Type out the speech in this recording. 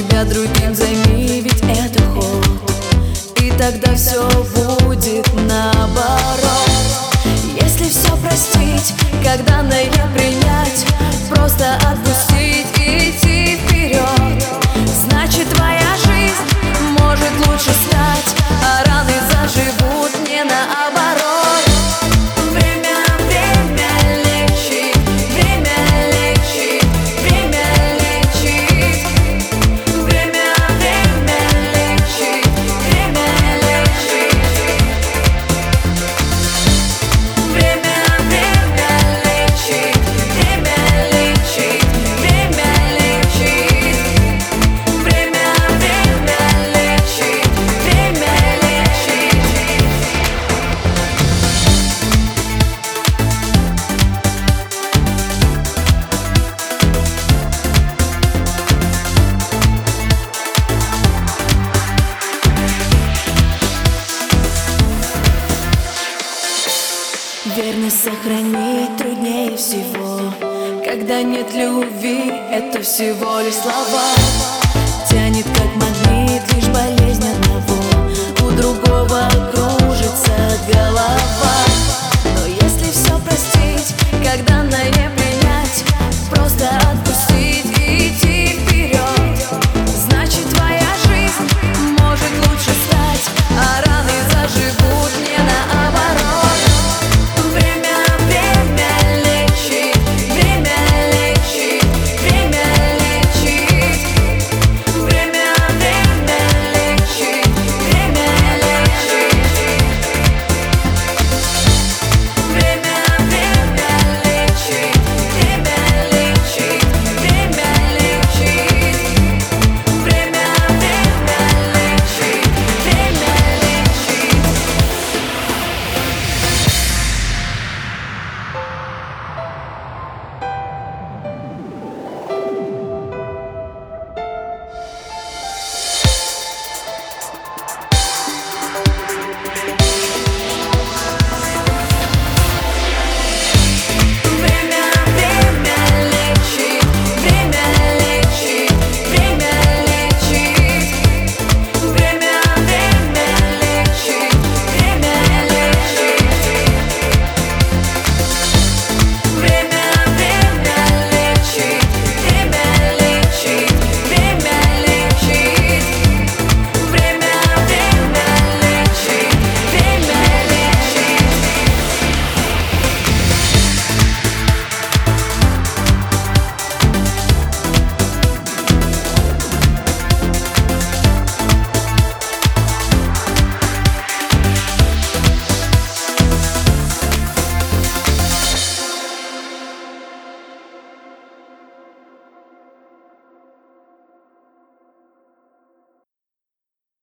себя другим займи, ведь это ход. И тогда все будет наоборот. Если все простить, когда на я принять Просто отпустить и идти вперед Значит твоя жизнь может лучше стать. Верность сохранить труднее всего. Когда нет любви, это всего лишь слова.